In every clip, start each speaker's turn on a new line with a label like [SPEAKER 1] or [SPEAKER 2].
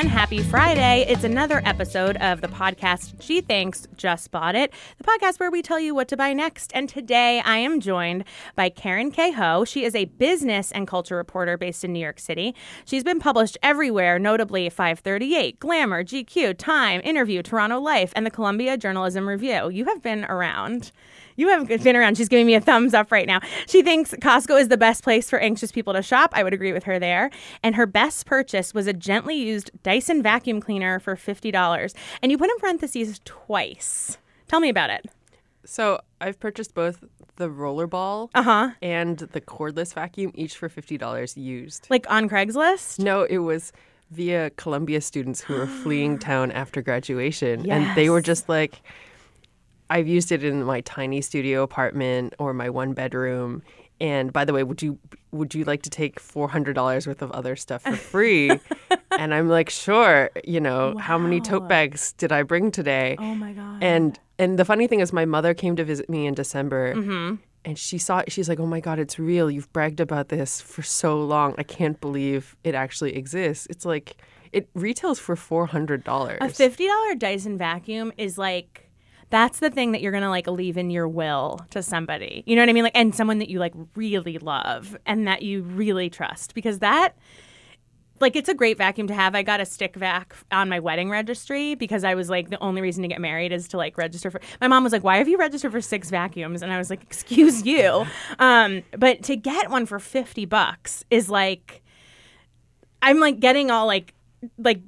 [SPEAKER 1] Everyone, happy Friday. It's another episode of the podcast Gee Thanks Just Bought It, the podcast where we tell you what to buy next. And today I am joined by Karen. Ho. She is a business and culture reporter based in New York City. She's been published everywhere, notably 538, Glamour, GQ, Time, Interview, Toronto Life, and the Columbia Journalism Review. You have been around. You haven't been around. She's giving me a thumbs up right now. She thinks Costco is the best place for anxious people to shop. I would agree with her there. And her best purchase was a gently used Dyson vacuum cleaner for $50. And you put in parentheses twice. Tell me about it.
[SPEAKER 2] So I've purchased both the rollerball
[SPEAKER 1] Uh-huh.
[SPEAKER 2] and the cordless vacuum, each for fifty dollars used.
[SPEAKER 1] Like on Craigslist?
[SPEAKER 2] No, it was via Columbia students who were fleeing town after graduation, and they were just like, "I've used it in my tiny studio apartment or my one bedroom." And by the way, would you would you like to take four hundred dollars worth of other stuff for free? and I'm like, sure. You know, how many tote bags did I bring today?
[SPEAKER 1] Oh my God.
[SPEAKER 2] And and the funny thing is, my mother came to visit me in December,
[SPEAKER 1] Mm-hmm.
[SPEAKER 2] and she saw. She's like, "Oh my god, it's real! You've bragged about this for so long. I can't believe it actually exists." It's like it retails for four hundred dollars.
[SPEAKER 1] A $50 Dyson vacuum is like that's the thing that you're going to like leave in your will to somebody. You know what I mean? Like and someone that you like really love and that you really trust because that like it's a great vacuum to have. I got a stick vac on my wedding registry because I was like the only reason to get married is to like register for. My mom was like, "Why have you registered for six vacuums?" And I was like, "Excuse you." Um, but to get one for 50 bucks is like I'm like getting all like like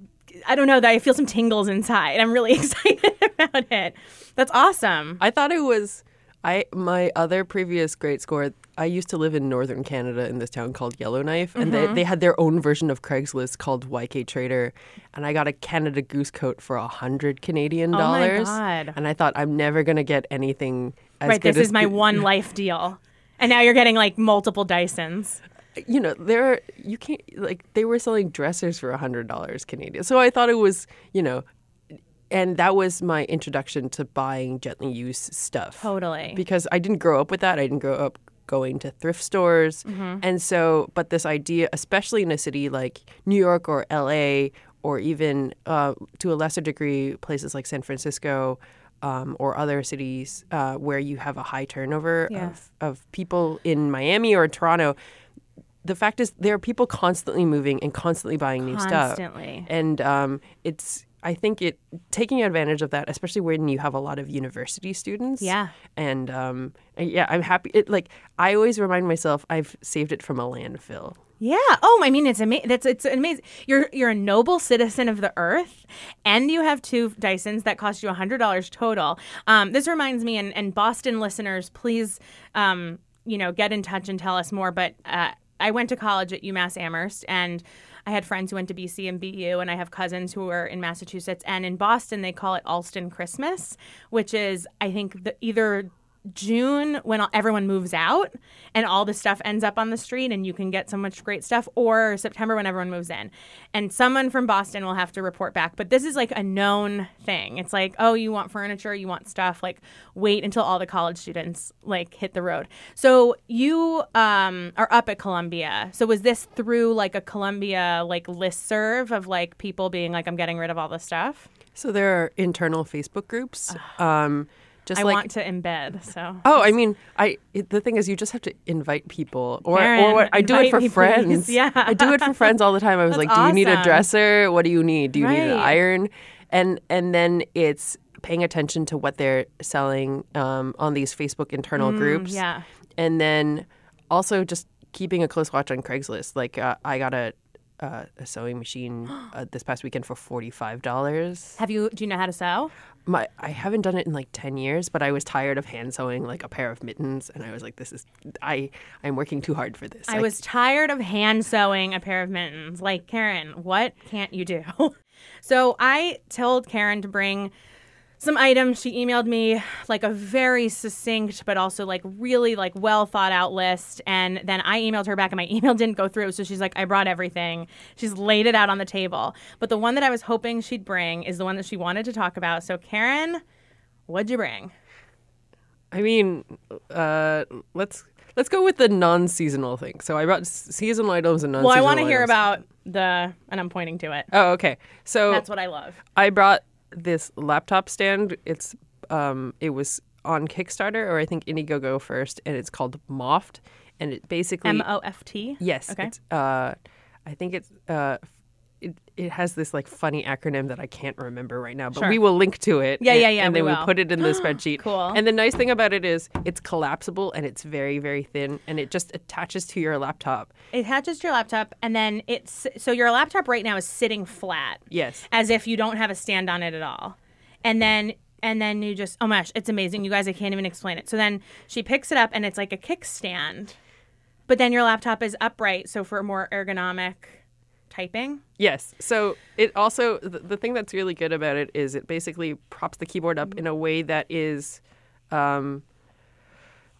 [SPEAKER 1] I don't know that I feel some tingles inside. I'm really excited about it. That's awesome.
[SPEAKER 2] I thought it was. I my other previous great score. I used to live in northern Canada in this town called Yellowknife, and
[SPEAKER 1] Mm-hmm.
[SPEAKER 2] they, they had their own version of Craigslist called YK Trader, and I got a Canada Goose coat for a hundred Canadian dollars.
[SPEAKER 1] Oh my. God.
[SPEAKER 2] And I thought I'm never gonna get anything as
[SPEAKER 1] right, this is my one life deal. And now you're getting like multiple Dysons.
[SPEAKER 2] you know there you can't like they were selling dressers for a hundred dollars canadian so i thought it was you know and that was my introduction to buying gently used stuff
[SPEAKER 1] Totally.
[SPEAKER 2] because i didn't grow up with that i didn't grow up going to thrift stores and so but this idea especially in a city like new york or la or even uh, to a lesser degree places like san francisco um, or other cities uh, where you have a high turnover
[SPEAKER 1] Yeah.
[SPEAKER 2] of, of people in miami or toronto the fact is there are people constantly moving and constantly buying new stuff
[SPEAKER 1] Constantly.
[SPEAKER 2] and um, it's i think it taking advantage of that especially when you have a lot of university students
[SPEAKER 1] Yeah.
[SPEAKER 2] and um, yeah i'm happy it like i always remind myself i've saved it from a landfill
[SPEAKER 1] Yeah. Oh, I mean, it's amazing. That's it's amazing. You're you're a noble citizen of the earth, and you have two Dysons that cost you hundred dollars total. Um, this reminds me, and, and Boston listeners, please, um, you know, get in touch and tell us more. But uh, I went to college at UMass Amherst, and I had friends who went to BC and BU, and I have cousins who are in Massachusetts. And in Boston, they call it Allston Christmas, which is I think the, either June when everyone moves out and all the stuff ends up on the street and you can get so much great stuff, or September when everyone moves in. And someone from Boston will have to report back. But this is like a known thing. It's like, oh, you want furniture, you want stuff, like wait until all the college students like hit the road. So you um, are up at Columbia. So was this through like a Columbia like list serve of like people being like, I'm getting rid of all this stuff?
[SPEAKER 2] so there are internal facebook groups um, just
[SPEAKER 1] I
[SPEAKER 2] like
[SPEAKER 1] want to embed. So
[SPEAKER 2] Oh, I mean, I the thing is, you just have to invite people, or
[SPEAKER 1] Karen,
[SPEAKER 2] or what, I do it for
[SPEAKER 1] me, please.
[SPEAKER 2] friends.
[SPEAKER 1] Yeah.
[SPEAKER 2] I do it for friends all the time. I was
[SPEAKER 1] That's
[SPEAKER 2] like, "Do you need a dresser? What do you need? Do you need an iron?" And and then it's paying attention to what they're selling um, on these Facebook internal groups.
[SPEAKER 1] Mm, yeah.
[SPEAKER 2] and then also just keeping a close watch on Craigslist. Like uh, I got a uh, a sewing machine uh, this past weekend for forty five dollars.
[SPEAKER 1] Have you? Do you know how to sew?
[SPEAKER 2] My I haven't done it in like ten years, but I was tired of hand sewing like a pair of mittens, and I was like, "This is I I'm working too hard for this."
[SPEAKER 1] I was tired of hand sewing a pair of mittens. Like, Karen, what can't you do? so I told Karen to bring some items. She emailed me like a very succinct, but also like really like well thought out list. And then I emailed her back and my email didn't go through. So she's like, I brought everything. She's laid it out on the table. But the one that I was hoping she'd bring is the one that she wanted to talk about. So, Karen, what'd you bring?
[SPEAKER 2] I mean, uh, let's let's go with the non-seasonal thing. So I brought seasonal items and non-seasonal.
[SPEAKER 1] Well, I want to hear about the, and I'm pointing to it.
[SPEAKER 2] Oh, okay. So
[SPEAKER 1] That's what I love.
[SPEAKER 2] I brought this laptop stand. It's um, it was on Kickstarter or I think Indiegogo first, and it's called Moft, and it basically
[SPEAKER 1] M O F T.
[SPEAKER 2] yes,
[SPEAKER 1] Okay.
[SPEAKER 2] it's uh, I think it's uh. It, it has this like funny acronym that I can't remember right now, but
[SPEAKER 1] Sure.
[SPEAKER 2] we will link to it.
[SPEAKER 1] Yeah,
[SPEAKER 2] and,
[SPEAKER 1] yeah, yeah,
[SPEAKER 2] And
[SPEAKER 1] we
[SPEAKER 2] then we,
[SPEAKER 1] will.
[SPEAKER 2] put it in the spreadsheet.
[SPEAKER 1] Cool.
[SPEAKER 2] And the nice thing about it is it's collapsible and it's very, very thin, and it just attaches to your laptop.
[SPEAKER 1] It attaches to your laptop, and then it's so your laptop right now is sitting flat,
[SPEAKER 2] Yes.
[SPEAKER 1] as if you don't have a stand on it at all. And then and then you just oh my gosh, it's amazing, you guys. I can't even explain it. So then she picks it up, and it's like a kickstand, but then your laptop is upright, so for more ergonomic typing.
[SPEAKER 2] Yes. So it also the, the thing that's really good about it is it basically props the keyboard up in a way that is um,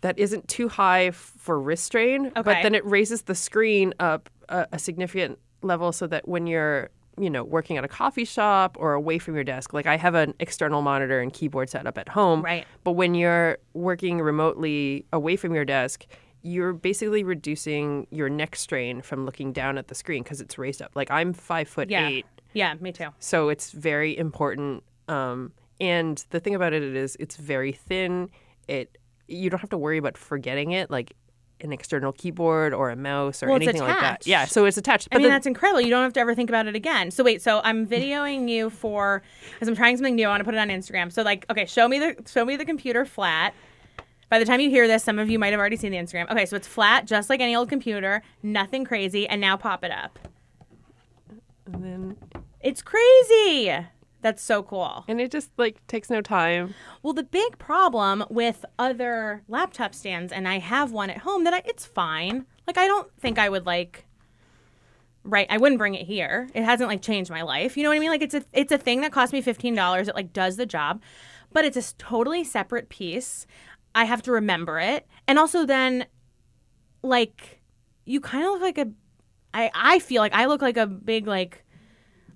[SPEAKER 2] that isn't too high f- for wrist strain,
[SPEAKER 1] okay.
[SPEAKER 2] but then it raises the screen up a, a significant level so that when you're you know working at a coffee shop or away from your desk like i have an external monitor and keyboard set up at home
[SPEAKER 1] Right.
[SPEAKER 2] but when you're working remotely away from your desk you're basically reducing your neck strain from looking down at the screen because it's raised up like i'm five foot
[SPEAKER 1] Yeah,
[SPEAKER 2] eight
[SPEAKER 1] yeah, me too.
[SPEAKER 2] so it's very important. Um, and the thing about it is it's very thin. It you don't have to worry about forgetting it like an external keyboard or a mouse or
[SPEAKER 1] Well,
[SPEAKER 2] anything like that. Yeah, so it's attached.
[SPEAKER 1] I
[SPEAKER 2] But
[SPEAKER 1] mean,
[SPEAKER 2] the-
[SPEAKER 1] that's incredible. You don't have to ever think about it again. So wait, so I'm videoing you for because I'm trying something new. I want to put it on Instagram. So like, okay, show me the show me the computer flat. By the time you hear this, some of you might have already seen the Instagram. Okay, so it's flat, just like any old computer, nothing crazy, and now pop it up.
[SPEAKER 2] and then
[SPEAKER 1] It's crazy. That's so cool.
[SPEAKER 2] and it just like takes no time.
[SPEAKER 1] Well, the big problem with other laptop stands, and I have one at home that I, it's fine. Like I don't think I would like. Right, I wouldn't bring it here. It hasn't like changed my life. You know what I mean? Like it's a it's a thing that cost me fifteen dollars. It like does the job, but it's a totally separate piece. I have to remember it, and also then, like, you kind of look like a. I I feel like I look like a big like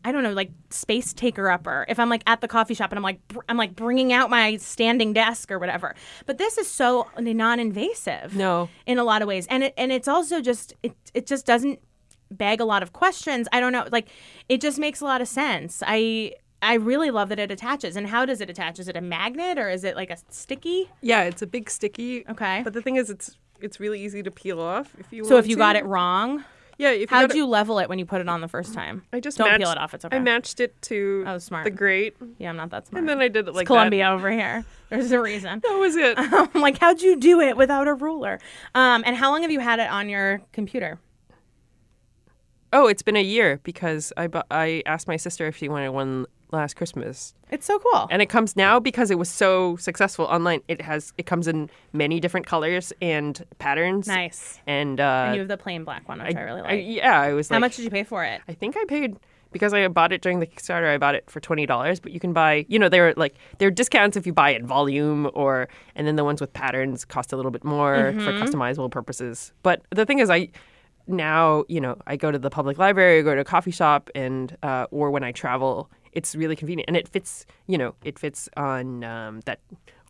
[SPEAKER 1] I don't know, like space taker upper. If I'm like at the coffee shop and I'm like br- I'm like bringing out my standing desk or whatever. But this is so non-invasive.
[SPEAKER 2] No.
[SPEAKER 1] in a lot of ways, and it and it's also just it it just doesn't beg a lot of questions. I don't know, like it just makes a lot of sense. I I really love that it attaches. And how does it attach? Is it a magnet or is it like a sticky?
[SPEAKER 2] Yeah, it's a big sticky.
[SPEAKER 1] Okay.
[SPEAKER 2] But the thing is, it's it's really easy to peel off if you.
[SPEAKER 1] So if you
[SPEAKER 2] to.
[SPEAKER 1] got it wrong,
[SPEAKER 2] yeah. If
[SPEAKER 1] how'd
[SPEAKER 2] got
[SPEAKER 1] you level it when you put it on the first time?
[SPEAKER 2] I just
[SPEAKER 1] don't
[SPEAKER 2] matched,
[SPEAKER 1] peel it off. It's okay.
[SPEAKER 2] I matched it to
[SPEAKER 1] Oh, smart.
[SPEAKER 2] the grate,
[SPEAKER 1] yeah, I'm not that smart.
[SPEAKER 2] and then I did it
[SPEAKER 1] It's
[SPEAKER 2] like
[SPEAKER 1] Columbia over here. There's a reason.
[SPEAKER 2] That. that was it.
[SPEAKER 1] I'm like, how'd you do it without a ruler? Um, and how long have you had it on your computer?
[SPEAKER 2] Oh, it's been a year because I bu- I asked my sister if she wanted one last Christmas,
[SPEAKER 1] It's so cool.
[SPEAKER 2] and it comes now because it was so successful online. It has it comes in many different colors and patterns.
[SPEAKER 1] nice.
[SPEAKER 2] And, uh,
[SPEAKER 1] And you have the plain black one, which I, really like.
[SPEAKER 2] yeah, I was
[SPEAKER 1] how
[SPEAKER 2] like,
[SPEAKER 1] much did you pay for it?
[SPEAKER 2] I think I paid because I bought it during the Kickstarter. I bought it for twenty dollars, but you can buy, you know, there are like there are discounts if you buy it in volume, or and then the ones with patterns cost a little bit more for customizable purposes. But the thing is, I now you know I go to the public library, I go to a coffee shop, and uh, or when I travel, it's really convenient, and it fits. You know, it fits on um, that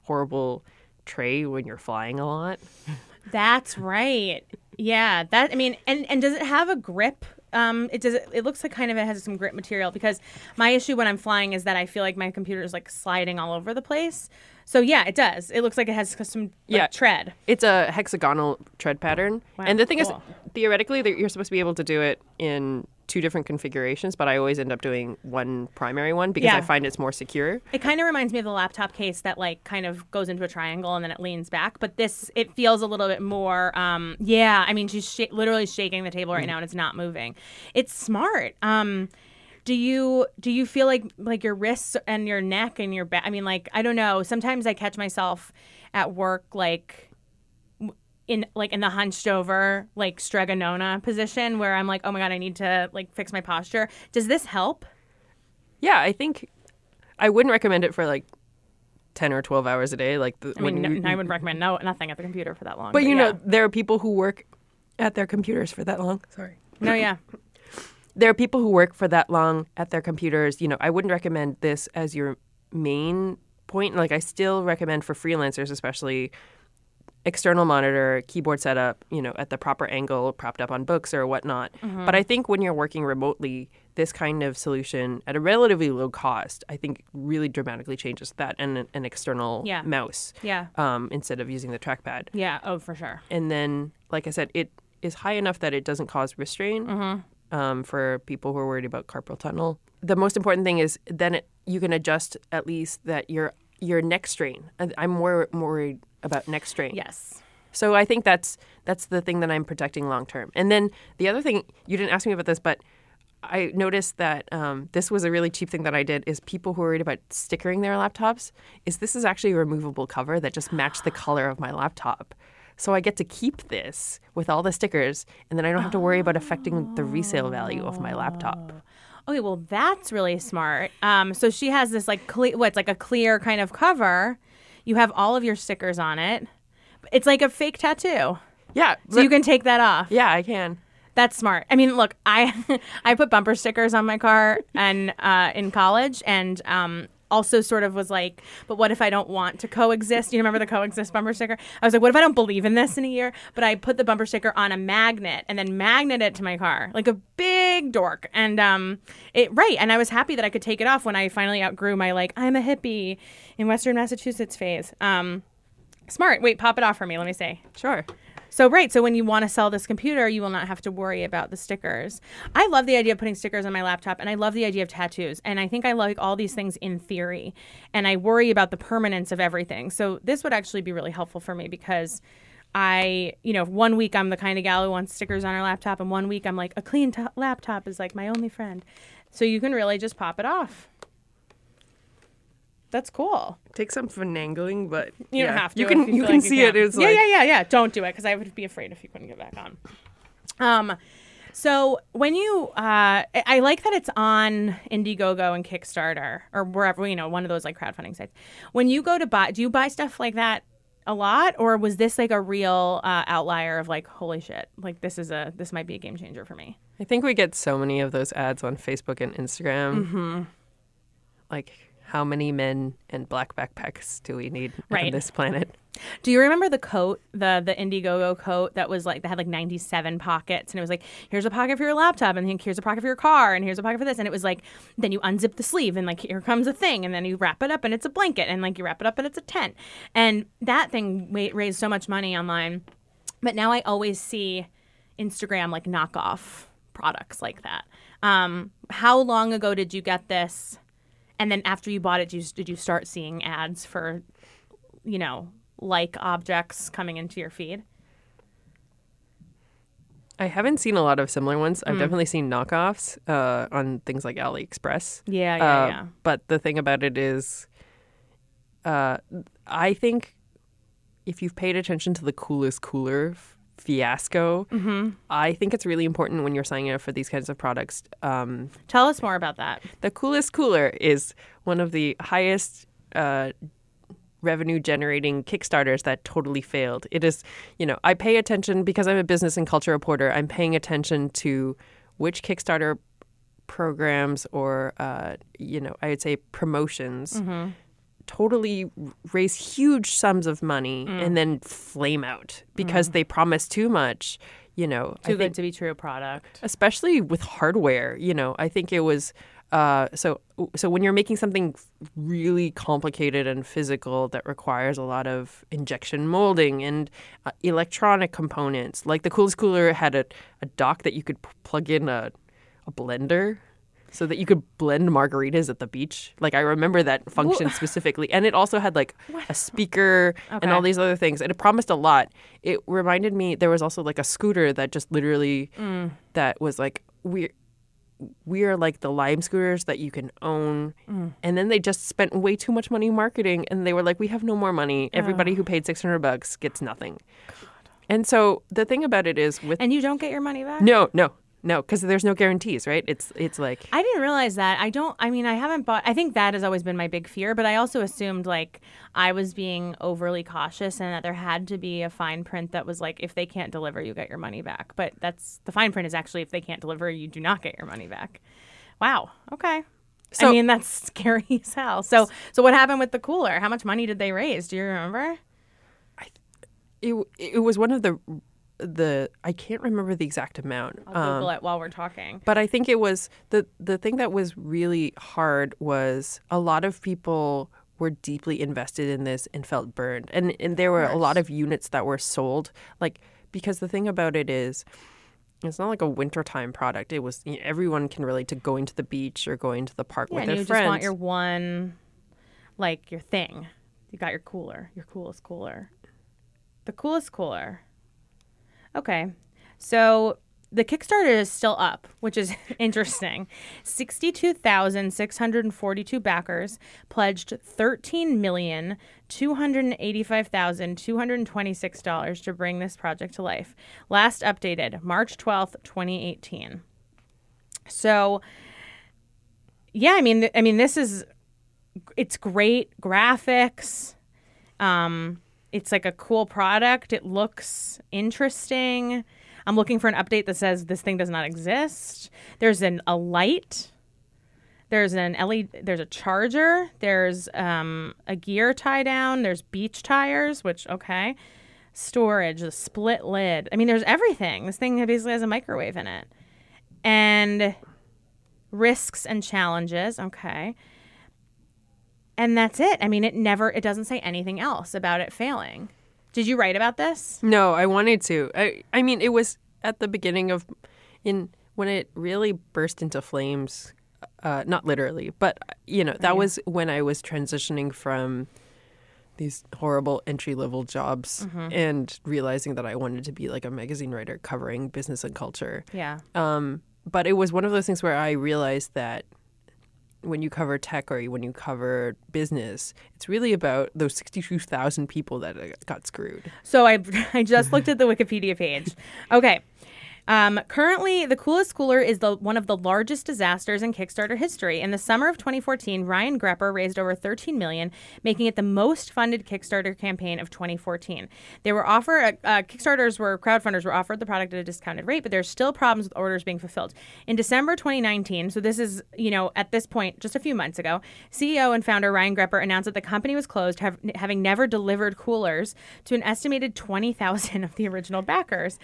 [SPEAKER 2] horrible tray when you're flying a lot.
[SPEAKER 1] That's right. Yeah, that I mean, and and does it have a grip? Um, it does. It looks like kind of it has some grip material because my issue when I'm flying is that I feel like my computer is like sliding all over the place. So yeah, it does. It looks like it has some like,
[SPEAKER 2] Yeah.
[SPEAKER 1] tread.
[SPEAKER 2] It's a hexagonal tread pattern,
[SPEAKER 1] Wow,
[SPEAKER 2] and the thing
[SPEAKER 1] cool.
[SPEAKER 2] is, theoretically, that you're supposed to be able to do it in two different configurations, but I always end up doing one primary one because
[SPEAKER 1] Yeah.
[SPEAKER 2] I find it's more secure.
[SPEAKER 1] It kind of reminds me of the laptop case that like kind of goes into a triangle and then it leans back. But this, it feels a little bit more. Um, yeah, I mean, she's sh- literally shaking the table right now and it's not moving. It's smart. Um, do you do you feel like like your wrists and your neck and your back? I mean, like I don't know. Sometimes I catch myself at work like in like in the hunched over like stregonona position where I'm like, oh my god, I need to like fix my posture. Does this help?
[SPEAKER 2] Yeah, I think I wouldn't recommend it for like ten or twelve hours a day. Like the,
[SPEAKER 1] I mean,
[SPEAKER 2] when you,
[SPEAKER 1] I would recommend no nothing at the computer for that long.
[SPEAKER 2] but you
[SPEAKER 1] yeah.
[SPEAKER 2] know, there are people who work at their computers for that long. Sorry.
[SPEAKER 1] no, yeah,
[SPEAKER 2] there are people who work for that long at their computers. You know, I wouldn't recommend this as your main point. Like, I still recommend for freelancers, especially external monitor, keyboard setup, you know, at the proper angle, propped up on books or whatnot. But I think when you're working remotely, this kind of solution at a relatively low cost, I think really dramatically changes that and an, an external
[SPEAKER 1] Yeah.
[SPEAKER 2] mouse
[SPEAKER 1] yeah,
[SPEAKER 2] um, instead of using the trackpad.
[SPEAKER 1] yeah. Oh, for sure.
[SPEAKER 2] And then, like I said, it is high enough that it doesn't cause wrist strain
[SPEAKER 1] Mm-hmm.
[SPEAKER 2] um, for people who are worried about carpal tunnel. The most important thing is then it, you can adjust at least that your your neck strain. I'm more, more worried about next strain.
[SPEAKER 1] Yes.
[SPEAKER 2] So I think that's that's the thing that I'm protecting long term. And then the other thing you didn't ask me about this, but I noticed that um, this was a really cheap thing that I did. Is people who are worried about stickering their laptops? Is this is actually a removable cover that just matched the color of my laptop. So I get to keep this with all the stickers, and then I don't have to worry about affecting the resale value of my laptop.
[SPEAKER 1] Okay, well, that's really smart. Um, so she has this like cle- what's like a clear kind of cover. You have all of your stickers on it. It's like a fake tattoo,
[SPEAKER 2] Yeah,
[SPEAKER 1] so you can take that off.
[SPEAKER 2] yeah, I can.
[SPEAKER 1] That's smart. I mean, look, I I put bumper stickers on my car and uh, in college, and um, also sort of was like, but what if I don't want to coexist? You remember the coexist bumper sticker? I was like, what if I don't believe in this in a year? But I put the bumper sticker on a magnet and then magnet it to my car like a big dork. And um, it right, and I was happy that I could take it off when I finally outgrew my like I'm a hippie in Western Massachusetts phase. Um, smart. Wait, pop it off for me. Let me see.
[SPEAKER 2] Sure.
[SPEAKER 1] So right, so when you want to sell this computer, you will not have to worry about the stickers. I love the idea of putting stickers on my laptop and I love the idea of tattoos. And I think I like all these things in theory. And I worry about the permanence of everything. So this would actually be really helpful for me because I, you know, one week I'm the kind of gal who wants stickers on her laptop and one week I'm like a clean t- laptop is like my only friend. So you can really just pop it off. That's cool.
[SPEAKER 2] Take some finagling, but
[SPEAKER 1] You
[SPEAKER 2] yeah.
[SPEAKER 1] don't have to.
[SPEAKER 2] You can
[SPEAKER 1] feel
[SPEAKER 2] you
[SPEAKER 1] like
[SPEAKER 2] can see it.
[SPEAKER 1] can't.
[SPEAKER 2] It's
[SPEAKER 1] yeah,
[SPEAKER 2] like
[SPEAKER 1] yeah, yeah, yeah. Don't do it because I would be afraid if you couldn't get back on. Um, so when you, uh, I- I like that it's on Indiegogo and Kickstarter or wherever you know one of those like crowdfunding sites. When you go to buy, do you buy stuff like that a lot, or was this like a real uh, outlier of like holy shit, like this is a this might be a game changer for me?
[SPEAKER 2] I think we get so many of those ads on Facebook and Instagram.
[SPEAKER 1] Mm-hmm.
[SPEAKER 2] Like, how many men and black backpacks do we need
[SPEAKER 1] Right.
[SPEAKER 2] on this planet?
[SPEAKER 1] Do you remember the coat, the the Indiegogo coat that was like that had like 97 pockets and it was like here's a pocket for your laptop and here's a pocket for your car and here's a pocket for this and it was like then you unzip the sleeve and like here comes a thing and then you wrap it up and it's a blanket and like you wrap it up and it's a tent. And that thing raised so much money online. But now I always see Instagram like knockoff products like that. Um, how long ago did you get this? And then after you bought it, did you, did you start seeing ads for, you know, like objects coming into your feed?
[SPEAKER 2] I haven't seen a lot of similar ones. I've definitely seen knockoffs uh, on things like AliExpress.
[SPEAKER 1] Yeah, yeah,
[SPEAKER 2] Uh,
[SPEAKER 1] yeah.
[SPEAKER 2] But the thing about it is, uh, I think if you've paid attention to the coolest cooler f- fiasco,
[SPEAKER 1] Mm-hmm.
[SPEAKER 2] I think it's really important when you're signing up for these kinds of products. Um,
[SPEAKER 1] Tell us more about that.
[SPEAKER 2] the coolest cooler is one of the highest uh, revenue generating Kickstarters that totally failed. It is, you know, I pay attention because I'm a business and culture reporter. I'm paying attention to which Kickstarter programs or, uh, you know, I would say promotions totally raise huge sums of money and then flame out because they promise too much. You know, I
[SPEAKER 1] Too
[SPEAKER 2] think
[SPEAKER 1] good to be true product.
[SPEAKER 2] especially with hardware you know i think it was uh, so so when you're making something really complicated and physical that requires a lot of injection molding and uh, electronic components like the coolest cooler had a, a dock that you could p- plug in a a blender so that you could blend margaritas at the beach. Like I remember that function specifically, and it also had like a speaker and all these other things, and it promised a lot. It reminded me there was also like a scooter that just literally
[SPEAKER 1] Mm.
[SPEAKER 2] that was like we we are like the lime scooters that you can own
[SPEAKER 1] Mm.
[SPEAKER 2] and then they just spent way too much money marketing and they were like we have no more money everybody who paid 600 bucks gets nothing God. and so the thing about it is with
[SPEAKER 1] And you don't get your money back?
[SPEAKER 2] no no no because there's no guarantees right it's it's like
[SPEAKER 1] I didn't realize that. I don't. I mean, I haven't bought. I think that has always been my big fear. But I also assumed like I was being overly cautious and that there had to be a fine print that was like, if they can't deliver, you get your money back. But that's the fine print is actually if they can't deliver, you do not get your money back. Wow. Okay.
[SPEAKER 2] So, I
[SPEAKER 1] mean, that's scary as hell. So, so what happened with the cooler? How much money did they raise? Do you remember?
[SPEAKER 2] I, it, it was one of the the I can't remember the exact amount
[SPEAKER 1] I'll
[SPEAKER 2] um,
[SPEAKER 1] Google it while we're talking.
[SPEAKER 2] But I think it was the the thing that was really hard was a lot of people were deeply invested in this and felt burned. And and there were a lot of units that were sold like because the thing about it is it's not like a wintertime product. It was you know, everyone can relate to going to the beach or going to the park
[SPEAKER 1] Yeah,
[SPEAKER 2] with
[SPEAKER 1] and
[SPEAKER 2] their
[SPEAKER 1] you
[SPEAKER 2] friends.
[SPEAKER 1] just want your one, like your thing. You got your cooler, your coolest cooler. The coolest cooler. Okay. So the Kickstarter is still up, which is interesting. 62,642 backers pledged $13,285,226 to bring this project to life. Last updated March 12th, 2018. So yeah, I mean, I mean, this is it's great graphics. Um, it's like a cool product. It looks interesting. I'm looking for an update that says this thing does not exist. There's an a light. There's an LED. There's a charger. There's um, a gear tie down. There's beach tires, which okay. Storage, a split lid. I mean, there's everything. This thing basically has a microwave in it, and risks and challenges. Okay. And that's it. I mean, it never, it doesn't say anything else about it failing. Did you write about this?
[SPEAKER 2] No, I wanted to. I I mean, it was at the beginning of in when it really burst into flames. Uh, not literally, but you know, that was when I was transitioning from these horrible entry level jobs and realizing that I wanted to be like a magazine writer covering business and culture.
[SPEAKER 1] Yeah.
[SPEAKER 2] Um, but it was one of those things where I realized that when you cover tech or when you cover business, it's really about those 62,000 people that uh, got screwed.
[SPEAKER 1] So I, I just looked at the Wikipedia page. Okay. Um, currently, the coolest cooler is the one of the largest disasters in Kickstarter history. In the summer of 2014, Ryan Grepper raised over 13 million, making it the most funded Kickstarter campaign of 2014. They were offer uh, uh, Kickstarters were crowdfunders were offered the product at a discounted rate, but there's still problems with orders being fulfilled. In December 2019, so this is you know at this point just a few months ago, CEO and founder Ryan Grepper announced that the company was closed, have, having never delivered coolers to an estimated 20,000 of the original backers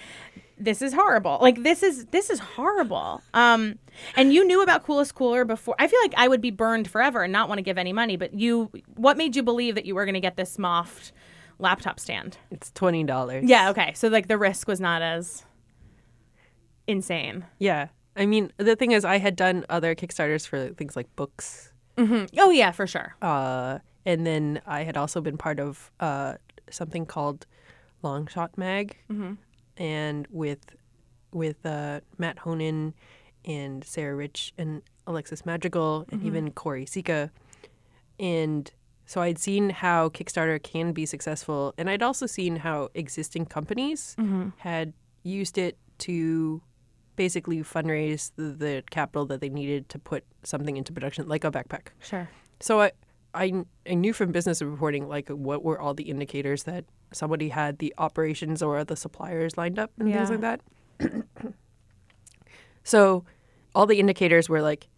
[SPEAKER 1] this is horrible. Like this is this is horrible. Um, and you knew about Coolest Cooler before. I feel like I would be burned forever and not want to give any money. But you, what made you believe that you were going to get this Moft laptop stand?
[SPEAKER 2] It's $20.
[SPEAKER 1] Yeah. Okay. So like the risk was not as insane.
[SPEAKER 2] Yeah. I mean, the thing is, I had done other Kickstarters for things like books.
[SPEAKER 1] Oh yeah, for sure.
[SPEAKER 2] Uh, and then I had also been part of uh, something called Long Shot Mag. And with with uh, Mat Honan and Sarah Rich and Alexis Madrigal and even Corey Sika. And so I'd seen how Kickstarter can be successful. And I'd also seen how existing companies had used it to basically fundraise the, the capital that they needed to put something into production, like a backpack.
[SPEAKER 1] Sure.
[SPEAKER 2] So I, I, I knew from business reporting like what were all the indicators that somebody had the operations or the suppliers lined up and things like that. so all the indicators were like,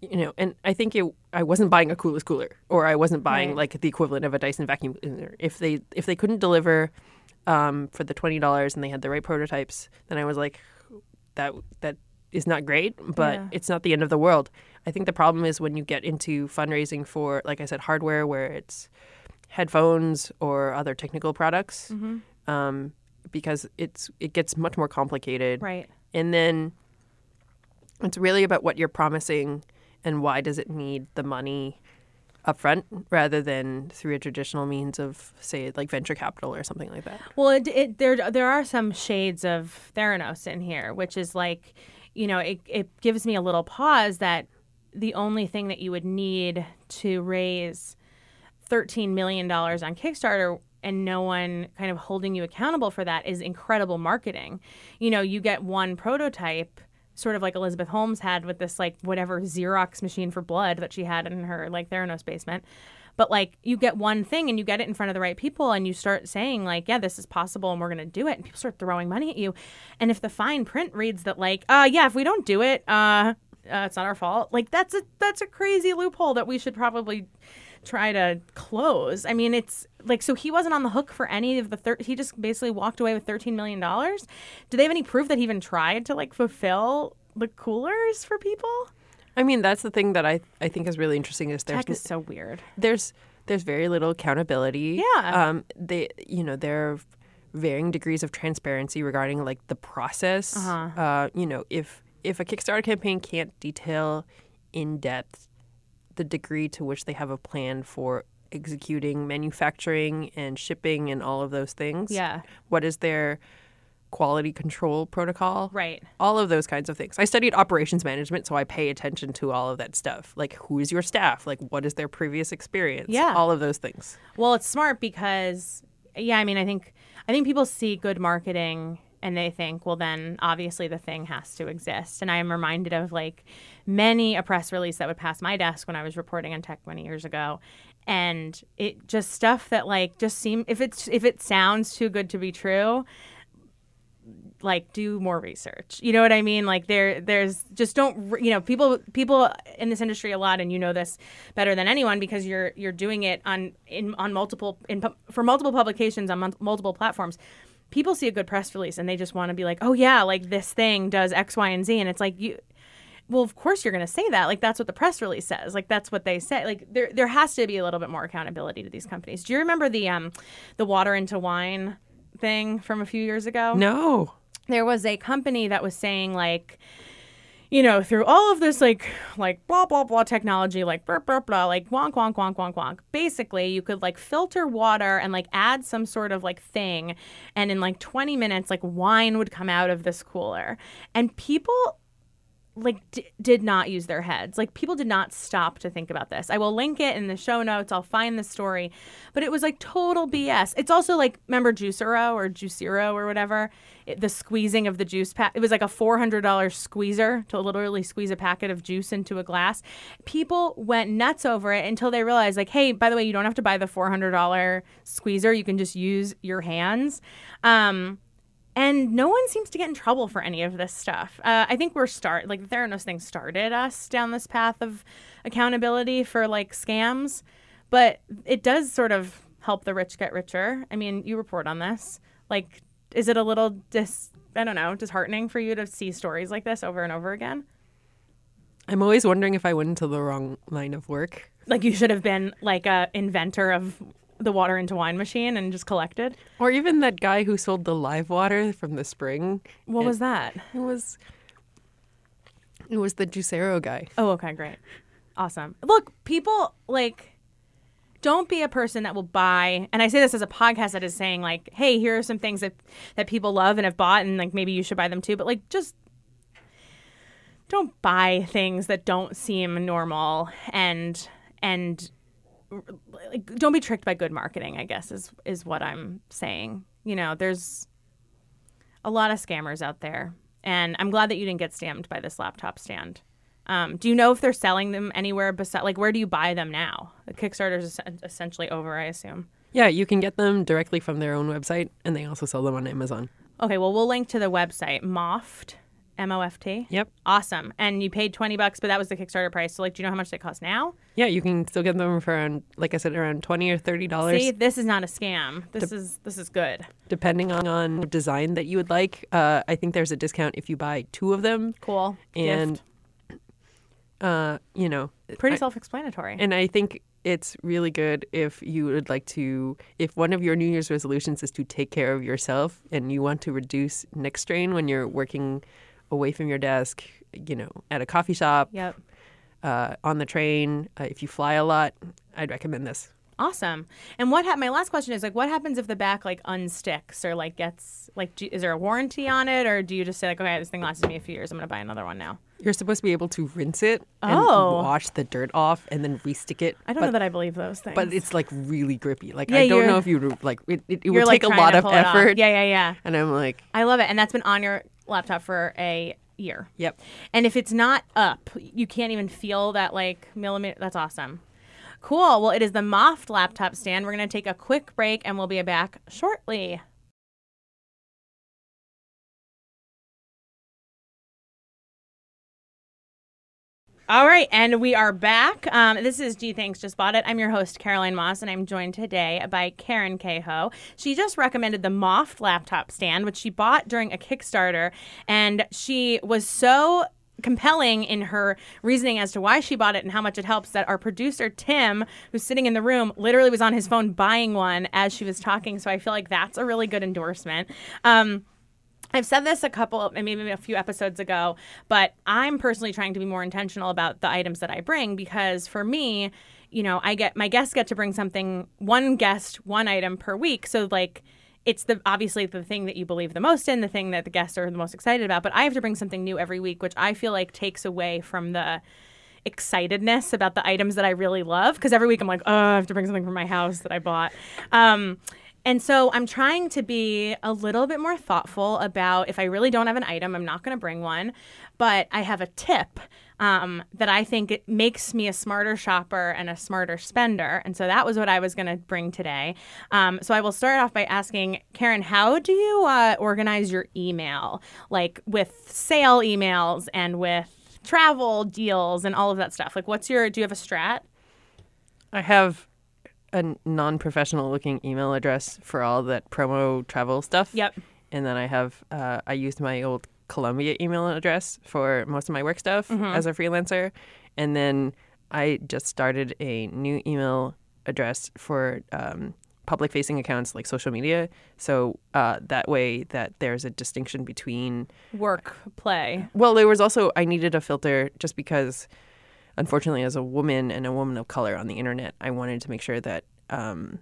[SPEAKER 2] you know, and I think it, I wasn't buying a coolest cooler or I wasn't buying
[SPEAKER 1] Right.
[SPEAKER 2] like the equivalent of a Dyson vacuum cleaner. If they if they couldn't deliver um, for the twenty dollars and they had the right prototypes, then I was like, that that is not great, but
[SPEAKER 1] Yeah.
[SPEAKER 2] it's not the end of the world. I think the problem is when you get into fundraising for, like I said, hardware where it's headphones or other technical products,
[SPEAKER 1] Mm-hmm.
[SPEAKER 2] um, because it's it gets much more complicated.
[SPEAKER 1] Right.
[SPEAKER 2] And then It's really about what you're promising and why does it need the money upfront rather than through a traditional means of say like venture capital or something like that.
[SPEAKER 1] Well, it, it, there there are some shades of Theranos in here, which is like, you know, it it gives me a little pause that the only thing that you would need to raise thirteen million dollars on Kickstarter and no one kind of holding you accountable for that is incredible marketing. You know, you get one prototype sort of like Elizabeth Holmes had with this like whatever Xerox machine for blood that she had in her like Theranos basement. But like you get one thing and you get it in front of the right people and you start saying like, yeah, this is possible and we're gonna do it, and people start throwing money at you. And if the fine print reads that like, uh, yeah, if we don't do it, uh, uh it's not our fault. Like that's a that's a crazy loophole that we should probably try to close. I mean, it's like so he wasn't on the hook for any of the thir- he just basically walked away with 13 million dollars. Do they have any proof that he even tried to like fulfill the coolers for people?
[SPEAKER 2] I mean, that's the thing that I I think is really interesting is there's
[SPEAKER 1] Tech is so weird.
[SPEAKER 2] there's there's very little accountability.
[SPEAKER 1] Yeah.
[SPEAKER 2] Um they you know, there are varying degrees of transparency regarding like the process.
[SPEAKER 1] Uh-huh.
[SPEAKER 2] Uh, you know, if if a Kickstarter campaign can't detail in depth the degree to which they have a plan for executing manufacturing and shipping and all of those things.
[SPEAKER 1] Yeah.
[SPEAKER 2] What is their quality control protocol?
[SPEAKER 1] Right.
[SPEAKER 2] All of those kinds of things. I studied operations management, so I pay attention to all of that stuff. Like, who is your staff? Like, what is their previous experience?
[SPEAKER 1] Yeah.
[SPEAKER 2] All of those things.
[SPEAKER 1] Well, it's smart because yeah, I mean, I think I think people see good marketing and they think, well, then obviously the thing has to exist. And I am reminded of like many a press release that would pass my desk when I was reporting on tech many years ago. And it just stuff that like just seem if it's if it sounds too good to be true, like do more research. You know what I mean? Like there there's just don't you know people people in this industry a lot and you know this better than anyone because you're you're doing it on in on multiple in for multiple publications on multiple platforms. People see a good press release and they just want to be like, "Oh yeah, like this thing does X, Y, and Z." And it's like you well, of course you're going to say that. Like that's what the press release says. Like that's what they say. Like there there has to be a little bit more accountability to these companies. Do you remember the um the water into wine thing from a few years ago?
[SPEAKER 2] No.
[SPEAKER 1] there was a company that was saying like you know through all of this like like blah blah blah technology like blah blah blah like wonk wonk wonk wonk wonk. Basically you could like filter water and like add some sort of like thing and in like 20 minutes like wine would come out of this cooler. And people like d- did not use their heads. Like people did not stop to think about this. I will link it in the show notes. I'll find the story, but it was like total BS. It's also like remember Juicero or Juicero or whatever, it, the squeezing of the juice pack. It was like a four hundred dollars squeezer to literally squeeze a packet of juice into a glass. People went nuts over it until they realized like, hey, by the way, you don't have to buy the four hundred dollar squeezer. You can just use your hands. Um, and no one seems to get in trouble for any of this stuff. Uh, I think we're start like the Theranos thing started us down this path of accountability for like scams, but it does sort of help the rich get richer. I mean, you report on this. Like, is it a little dis? I don't know, disheartening for you to see stories like this over and over again?
[SPEAKER 2] I'm always wondering if I went into the wrong line of work.
[SPEAKER 1] Like you should have been like a inventor of the water into wine machine and just collected.
[SPEAKER 2] Or even that guy who sold the live water from the spring.
[SPEAKER 1] What was that?
[SPEAKER 2] It was it was the Juicero guy.
[SPEAKER 1] Oh, okay, great. Awesome. Look, people like don't be a person that will buy and I say this as a podcast that is saying like, hey, here are some things that that people love and have bought and like maybe you should buy them too, but like just don't buy things that don't seem normal and and like don't be tricked by good marketing, I guess is is what I'm saying. You know, there's a lot of scammers out there and I'm glad that you didn't get scammed by this laptop stand. Um, do you know if they're selling them anywhere besides, like, where do you buy them now? The Kickstarter is essentially over, I assume.
[SPEAKER 2] Yeah, you can get them directly from their own website, and they also sell them on Amazon.
[SPEAKER 1] Okay, well, we'll link to the website, Moft, M O F T.
[SPEAKER 2] Yep.
[SPEAKER 1] Awesome. And you paid 20 bucks, but that was the Kickstarter price. So, like, do you know how much they costs now?
[SPEAKER 2] Yeah, you can still get them for around, like I said, around twenty or thirty dollars,
[SPEAKER 1] See, this is not a scam. This is this is good.
[SPEAKER 2] depending on, on design that you would like. Uh, I think there's a discount if you buy two of them,
[SPEAKER 1] Cool.
[SPEAKER 2] and uh, you know,
[SPEAKER 1] pretty
[SPEAKER 2] I-
[SPEAKER 1] self-explanatory.
[SPEAKER 2] And I think it's really good if you would like to, if one of your New Year's resolutions is to take care of yourself and you want to reduce neck strain when you're working away from your desk you know, at a coffee shop,
[SPEAKER 1] Yep.
[SPEAKER 2] uh, on the train. Uh, if you fly a lot, I'd recommend this.
[SPEAKER 1] Awesome. And what my last question is like, what happens if the back like unsticks or like gets like, do, is there a warranty on it, or do you just say like, okay, this thing lasted me a few years, I'm gonna buy another one now?
[SPEAKER 2] You're supposed to be able to rinse it and
[SPEAKER 1] Oh.
[SPEAKER 2] wash the dirt off and then restick it.
[SPEAKER 1] I don't
[SPEAKER 2] but,
[SPEAKER 1] know that I believe those things.
[SPEAKER 2] But it's like really grippy. Like
[SPEAKER 1] Yeah,
[SPEAKER 2] I don't know if you like it. It, it would
[SPEAKER 1] like
[SPEAKER 2] take a lot of effort.
[SPEAKER 1] Yeah, yeah, yeah.
[SPEAKER 2] And I'm like,
[SPEAKER 1] I love it, and that's been on your laptop for a year.
[SPEAKER 2] yep.
[SPEAKER 1] And if it's not up, you can't even feel that like millimeter. That's awesome. Cool. Well, it is the Moft laptop stand. We're going to take a quick break and we'll be back shortly. All right, and we are back. Um, this is Gee Thanks Just Bought It. I'm your host, Caroline Moss, and I'm joined today by Karen K. Ho. She just recommended the Moft laptop stand, which she bought during a Kickstarter, and she was so compelling in her reasoning as to why she bought it and how much it helps that our producer Tim, who's sitting in the room, literally was on his phone buying one as she was talking. So I feel like that's a really good endorsement. Um, I've said this a couple, maybe a few episodes ago, but I'm personally trying to be more intentional about the items that I bring because for me, you know, I get my guests get to bring something, one guest, one item per week. So like, it's the obviously the thing that you believe the most in, the thing that the guests are the most excited about. But I have to bring something new every week, which I feel like takes away from the excitedness about the items that I really love. Because every week I'm like, oh, I have to bring something from my house that I bought. Um, and so I'm trying to be a little bit more thoughtful about if I really don't have an item, I'm not going to bring one, but I have a tip um, that I think it makes me a smarter shopper and a smarter spender. And so that was what I was going to bring today. Um, so I will start off by asking Karen, how do you uh, organize your email, like with sale emails and with travel deals and all of that stuff? Like, what's your, do you have a strat?
[SPEAKER 2] I have a non-professional looking email address for all that promo travel stuff.
[SPEAKER 1] Yep.
[SPEAKER 2] And then I have uh, I used my old Columbia email address for most of my work stuff
[SPEAKER 1] Mm-hmm.
[SPEAKER 2] as a freelancer, and then I just started a new email address for um, public-facing accounts like social media. So uh, that way, that there's a distinction between
[SPEAKER 1] Work, play.
[SPEAKER 2] well, there was also I needed a filter just because, unfortunately, as a woman and a woman of color on the internet, I wanted to make sure that um,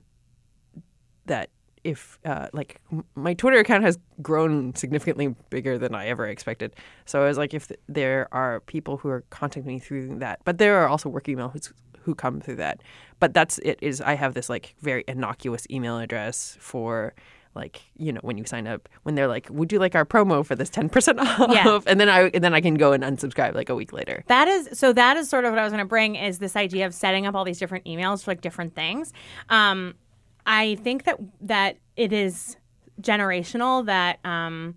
[SPEAKER 2] that if uh, like my Twitter account has grown significantly bigger than I ever expected, so I was like, if th- there are people who are contacting me through that, but there are also work emails who come through that. But that's it. Is I have this like very innocuous email address for like you know when you sign up when they're like would you like our promo for this 10% off
[SPEAKER 1] Yeah.
[SPEAKER 2] and then i and then i can go and unsubscribe like a week later
[SPEAKER 1] That is so. That is sort of what I was going to bring is this idea of setting up all these different emails for like different things. Um, I think that that it is generational that um,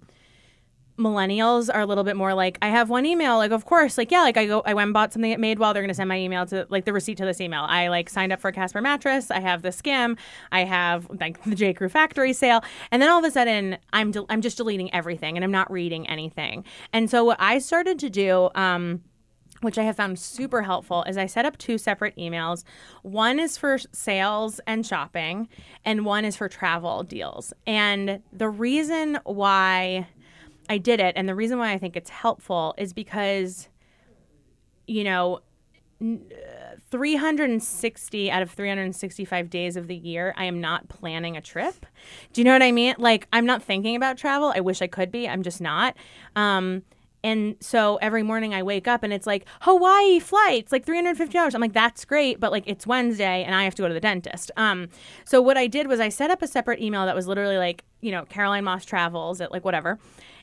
[SPEAKER 1] millennials are a little bit more like I have one email. Like of course, like yeah, like I go I went and bought something at Madewell. They're going to send my email to like the receipt to this email. I like signed up for Casper mattress. I have the Skimm. I have like the J Crew factory sale, and then all of a sudden I'm del- I'm just deleting everything and I'm not reading anything. And so what I started to do. Um, which I have found super helpful, is I set up two separate emails. One is for sales and shopping, and one is for travel deals. And the reason why I did it, and the reason why I think it's helpful, is because, you know, uh, 360 out of 365 days of the year, I am not planning a trip. Do you know what I mean? Like, I'm not thinking about travel. I wish I could be. I'm just not. Um, and so every morning I wake up and it's like Hawaii flights, like three hundred fifty dollars. I'm like, that's great, but like it's Wednesday and I have to go to the dentist. Um, so what I did was I set up a separate email that was literally like, you know, Caroline Moss Travels at like whatever,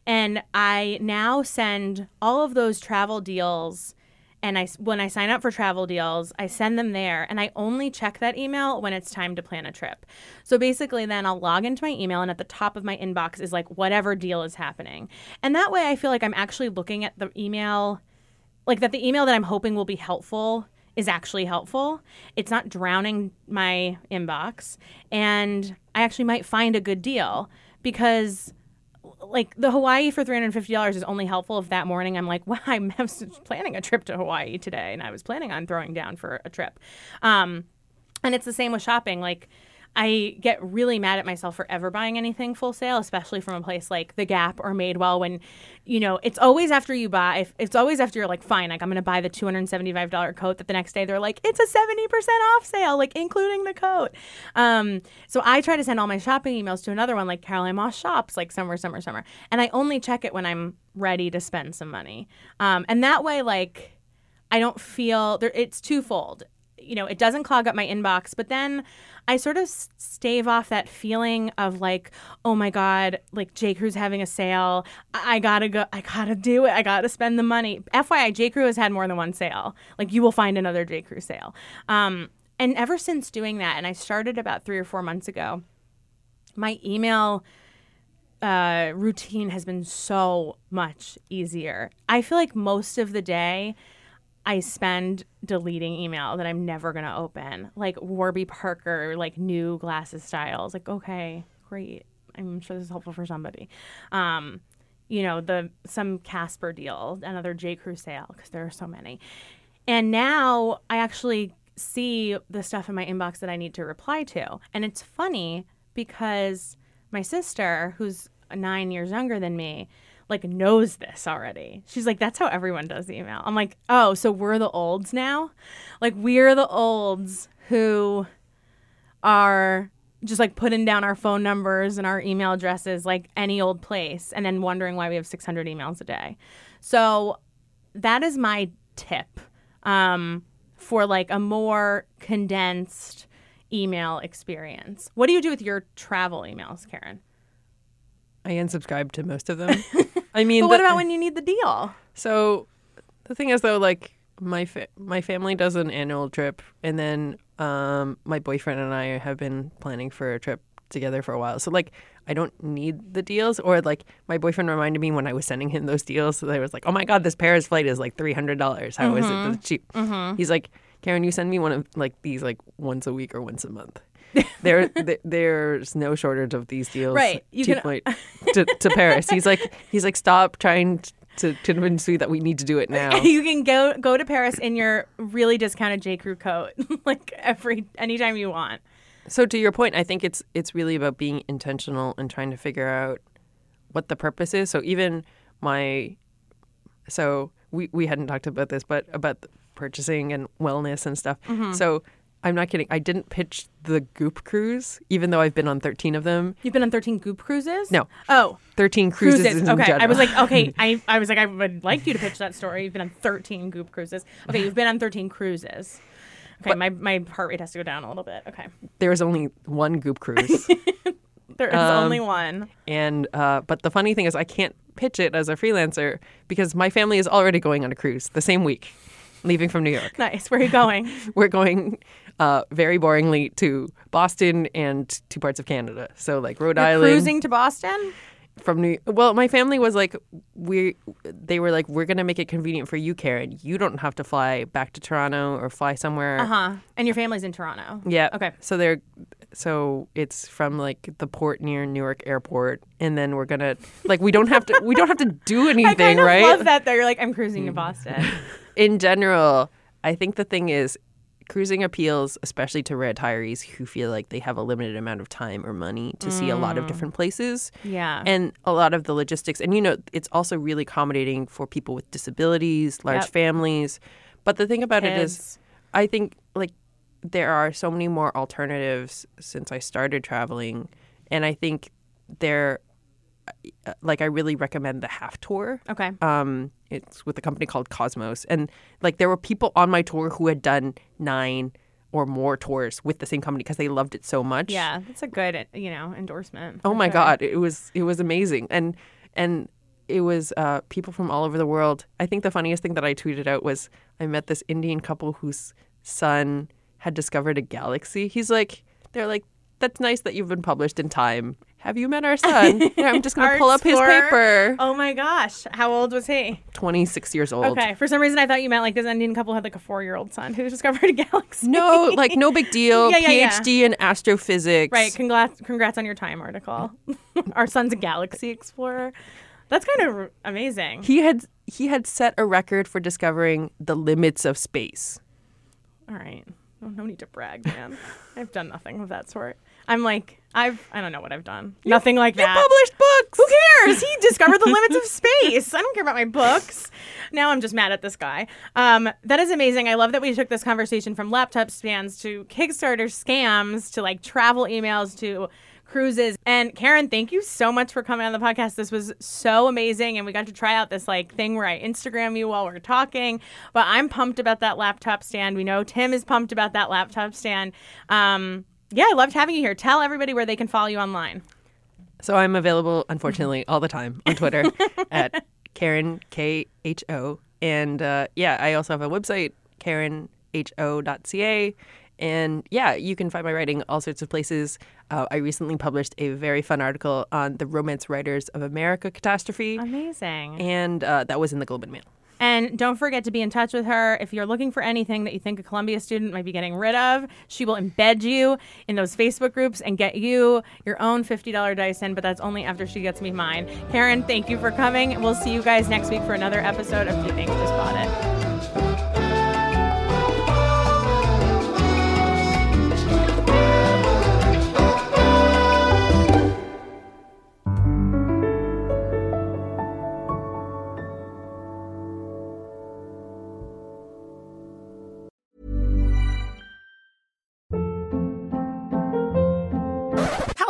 [SPEAKER 1] and I now send all of those travel deals and I when I sign up for travel deals, I send them there and I only check that email when it's time to plan a trip. So basically then I'll log into my email and at the top of my inbox is like whatever deal is happening. And that way I feel like I'm actually looking at the email like that the email that I'm hoping will be helpful is actually helpful. It's not drowning my inbox and I actually might find a good deal because like the Hawaii for three hundred fifty dollars is only helpful if that morning I'm like, well, I'm planning a trip to Hawaii today, and I was planning on throwing down for a trip. Um, and it's the same with shopping. Like, I get really mad at myself for ever buying anything full sale, especially from a place like The Gap or Madewell when, you know, it's always after you buy, it's always after you're like, fine, like I'm going to buy the $275 coat that the next day they're like, it's a 70% off sale, like including the coat. Um, so I try to send all my shopping emails to another one like Caroline Moss Shops, like summer, summer, summer. And I only check it when I'm ready to spend some money. Um, and that way, like, I don't feel there, it's twofold you know, it doesn't clog up my inbox, but then I sort of stave off that feeling of like, oh my God, like J. Crew's having a sale. I, I gotta go, I gotta do it. I gotta spend the money. FYI, J. Crew has had more than one sale. Like you will find another J. Crew sale. Um, and ever since doing that, and I started about three or four months ago, my email uh, routine has been so much easier. I feel like most of the day, I spend deleting email that I'm never gonna open, like Warby Parker, like new glasses styles. Like, okay, great. I'm sure this is helpful for somebody. Um, you know, the some Casper deal, another J Crew sale because there are so many. And now I actually see the stuff in my inbox that I need to reply to, and it's funny because my sister, who's nine years younger than me, like knows this already. She's like, that's how everyone does email. I'm like, oh, so we're the olds now? Like we're the olds who are just like putting down our phone numbers and our email addresses like any old place and then wondering why we have 600 emails a day. So that is my tip um, for like a more condensed email experience. What do you do with your travel emails, Karen?
[SPEAKER 2] I unsubscribe to most of them. I mean,
[SPEAKER 1] But what
[SPEAKER 2] the-
[SPEAKER 1] about when you need the deal?
[SPEAKER 2] So the thing is, though, like my fa- my family does an annual trip, and then um, my boyfriend and I have been planning for a trip together for a while. So like, I don't need the deals, or like my boyfriend reminded me when I was sending him those deals. So I was like, oh my god, this Paris flight is like three hundred dollars. How is it that's cheap? He's like, Karen, you send me one of like these like once a week or once a month. there, th- there's no shortage of these deals.
[SPEAKER 1] Right. You
[SPEAKER 2] cheap
[SPEAKER 1] can-
[SPEAKER 2] flight to, to Paris. He's like, he's like, stop trying t- to convince me that we need to do it now.
[SPEAKER 1] you can go go to Paris in your really discounted J Crew coat, like every anytime you want.
[SPEAKER 2] So to your point, I think it's it's really about being intentional and trying to figure out what the purpose is. So even my so we we hadn't talked about this, but about the purchasing and wellness and stuff.
[SPEAKER 1] Mm-hmm.
[SPEAKER 2] So I'm not kidding. I didn't pitch the Goop cruise, even though I've been on 13 of them.
[SPEAKER 1] You've been on 13 Goop cruises?
[SPEAKER 2] No.
[SPEAKER 1] Oh,
[SPEAKER 2] 13 cruises.
[SPEAKER 1] cruises. Okay. I was like, okay, I, I was like, I would like you to pitch that story. You've been on 13 Goop cruises. Okay, you've been on 13 cruises. Okay, my, my heart rate has to go down a little bit. Okay.
[SPEAKER 2] there was only one Goop cruise.
[SPEAKER 1] There is
[SPEAKER 2] Um,
[SPEAKER 1] only one.
[SPEAKER 2] And uh, but the funny thing is, I can't pitch it as a freelancer because my family is already going on a cruise the same week, leaving from New York.
[SPEAKER 1] Nice. Where are you going?
[SPEAKER 2] We're going uh, very boringly to Boston and two parts of Canada. So like Rhode
[SPEAKER 1] You're
[SPEAKER 2] Island
[SPEAKER 1] cruising to Boston?
[SPEAKER 2] from New. Well, my family was like, we they were like, we're gonna make it convenient for you, Karen. You don't have to fly back to Toronto or fly somewhere.
[SPEAKER 1] Uh huh. And your family's in Toronto.
[SPEAKER 2] Yeah.
[SPEAKER 1] Okay.
[SPEAKER 2] So they're so it's from like the port near Newark Airport, and then we're gonna like we don't have to we don't have to do anything, right?
[SPEAKER 1] I kind of
[SPEAKER 2] right?
[SPEAKER 1] love that though. You're like, I'm cruising to Boston.
[SPEAKER 2] In general, I think the thing is. Cruising appeals, especially to retirees who feel like they have a limited amount of time or money to see a lot of mm. different places.
[SPEAKER 1] yeah.
[SPEAKER 2] and a lot of the logistics and you know it's also really accommodating for people with disabilities large
[SPEAKER 1] Yep.
[SPEAKER 2] families but the thing about it is i think like there are so many more alternatives since i started traveling and i think there like i really recommend the half tour
[SPEAKER 1] okay.
[SPEAKER 2] um it's with a company called cosmos and like there were people on my tour who had done nine or more tours with the same company because they loved it so much
[SPEAKER 1] Yeah, that's a good, you know, endorsement.
[SPEAKER 2] Oh my
[SPEAKER 1] sure.
[SPEAKER 2] god, it was it was amazing, and and it was uh, people from all over the world. I think the funniest thing that I tweeted out was I met this Indian couple whose son had discovered a galaxy. He's like, they're like, that's nice that you've been published in Time. Have you met our son? yeah, I'm just gonna pull up his paper.
[SPEAKER 1] Oh my gosh. How old was he?
[SPEAKER 2] Twenty six years old.
[SPEAKER 1] Okay. For some reason, I thought you meant like this Indian couple had like a four year old son who discovered a galaxy.
[SPEAKER 2] No, like no big deal.
[SPEAKER 1] Yeah, yeah, yeah.
[SPEAKER 2] PhD in astrophysics.
[SPEAKER 1] Right. Congrats, congrats on your time article. Our son's a galaxy explorer. That's kind of r- amazing.
[SPEAKER 2] He had he had set a record for discovering the limits of space.
[SPEAKER 1] All right. Oh, no need to brag, man. I've done nothing of that sort. I'm like, I've, I don't know what I've done. nothing like
[SPEAKER 2] You
[SPEAKER 1] that.
[SPEAKER 2] published books.
[SPEAKER 1] Who cares? He discovered the limits of space. I don't care about my books. Now I'm just mad at this guy. Um, that is amazing. I love that we took this conversation from laptop spans to Kickstarter scams to like travel emails to cruises. And Karen, thank you so much for coming on the podcast. This was so amazing. And we got to try out this like thing where I Instagram you while we're talking. But I'm pumped about that laptop stand. We know Tim is pumped about that laptop stand. Um, yeah, I loved having you here. Tell everybody where they can follow you online.
[SPEAKER 2] So I'm available, unfortunately, all the time on Twitter at Karen K H O, and uh, yeah, I also have a website KarenHO.ca, and yeah, you can find my writing all sorts of places. Uh, I recently published a very fun article on the Romance Writers of America catastrophe,
[SPEAKER 1] Amazing.
[SPEAKER 2] and uh, that was in the Globe and Mail.
[SPEAKER 1] And don't forget to be in touch with her. If you're looking for anything that you think a Columbia student might be getting rid of, she will embed you in those Facebook groups and get you your own $50 Dyson, but that's only after she gets me mine. Karen, thank you for coming. We'll see you guys next week for another episode of Things Just Bought It.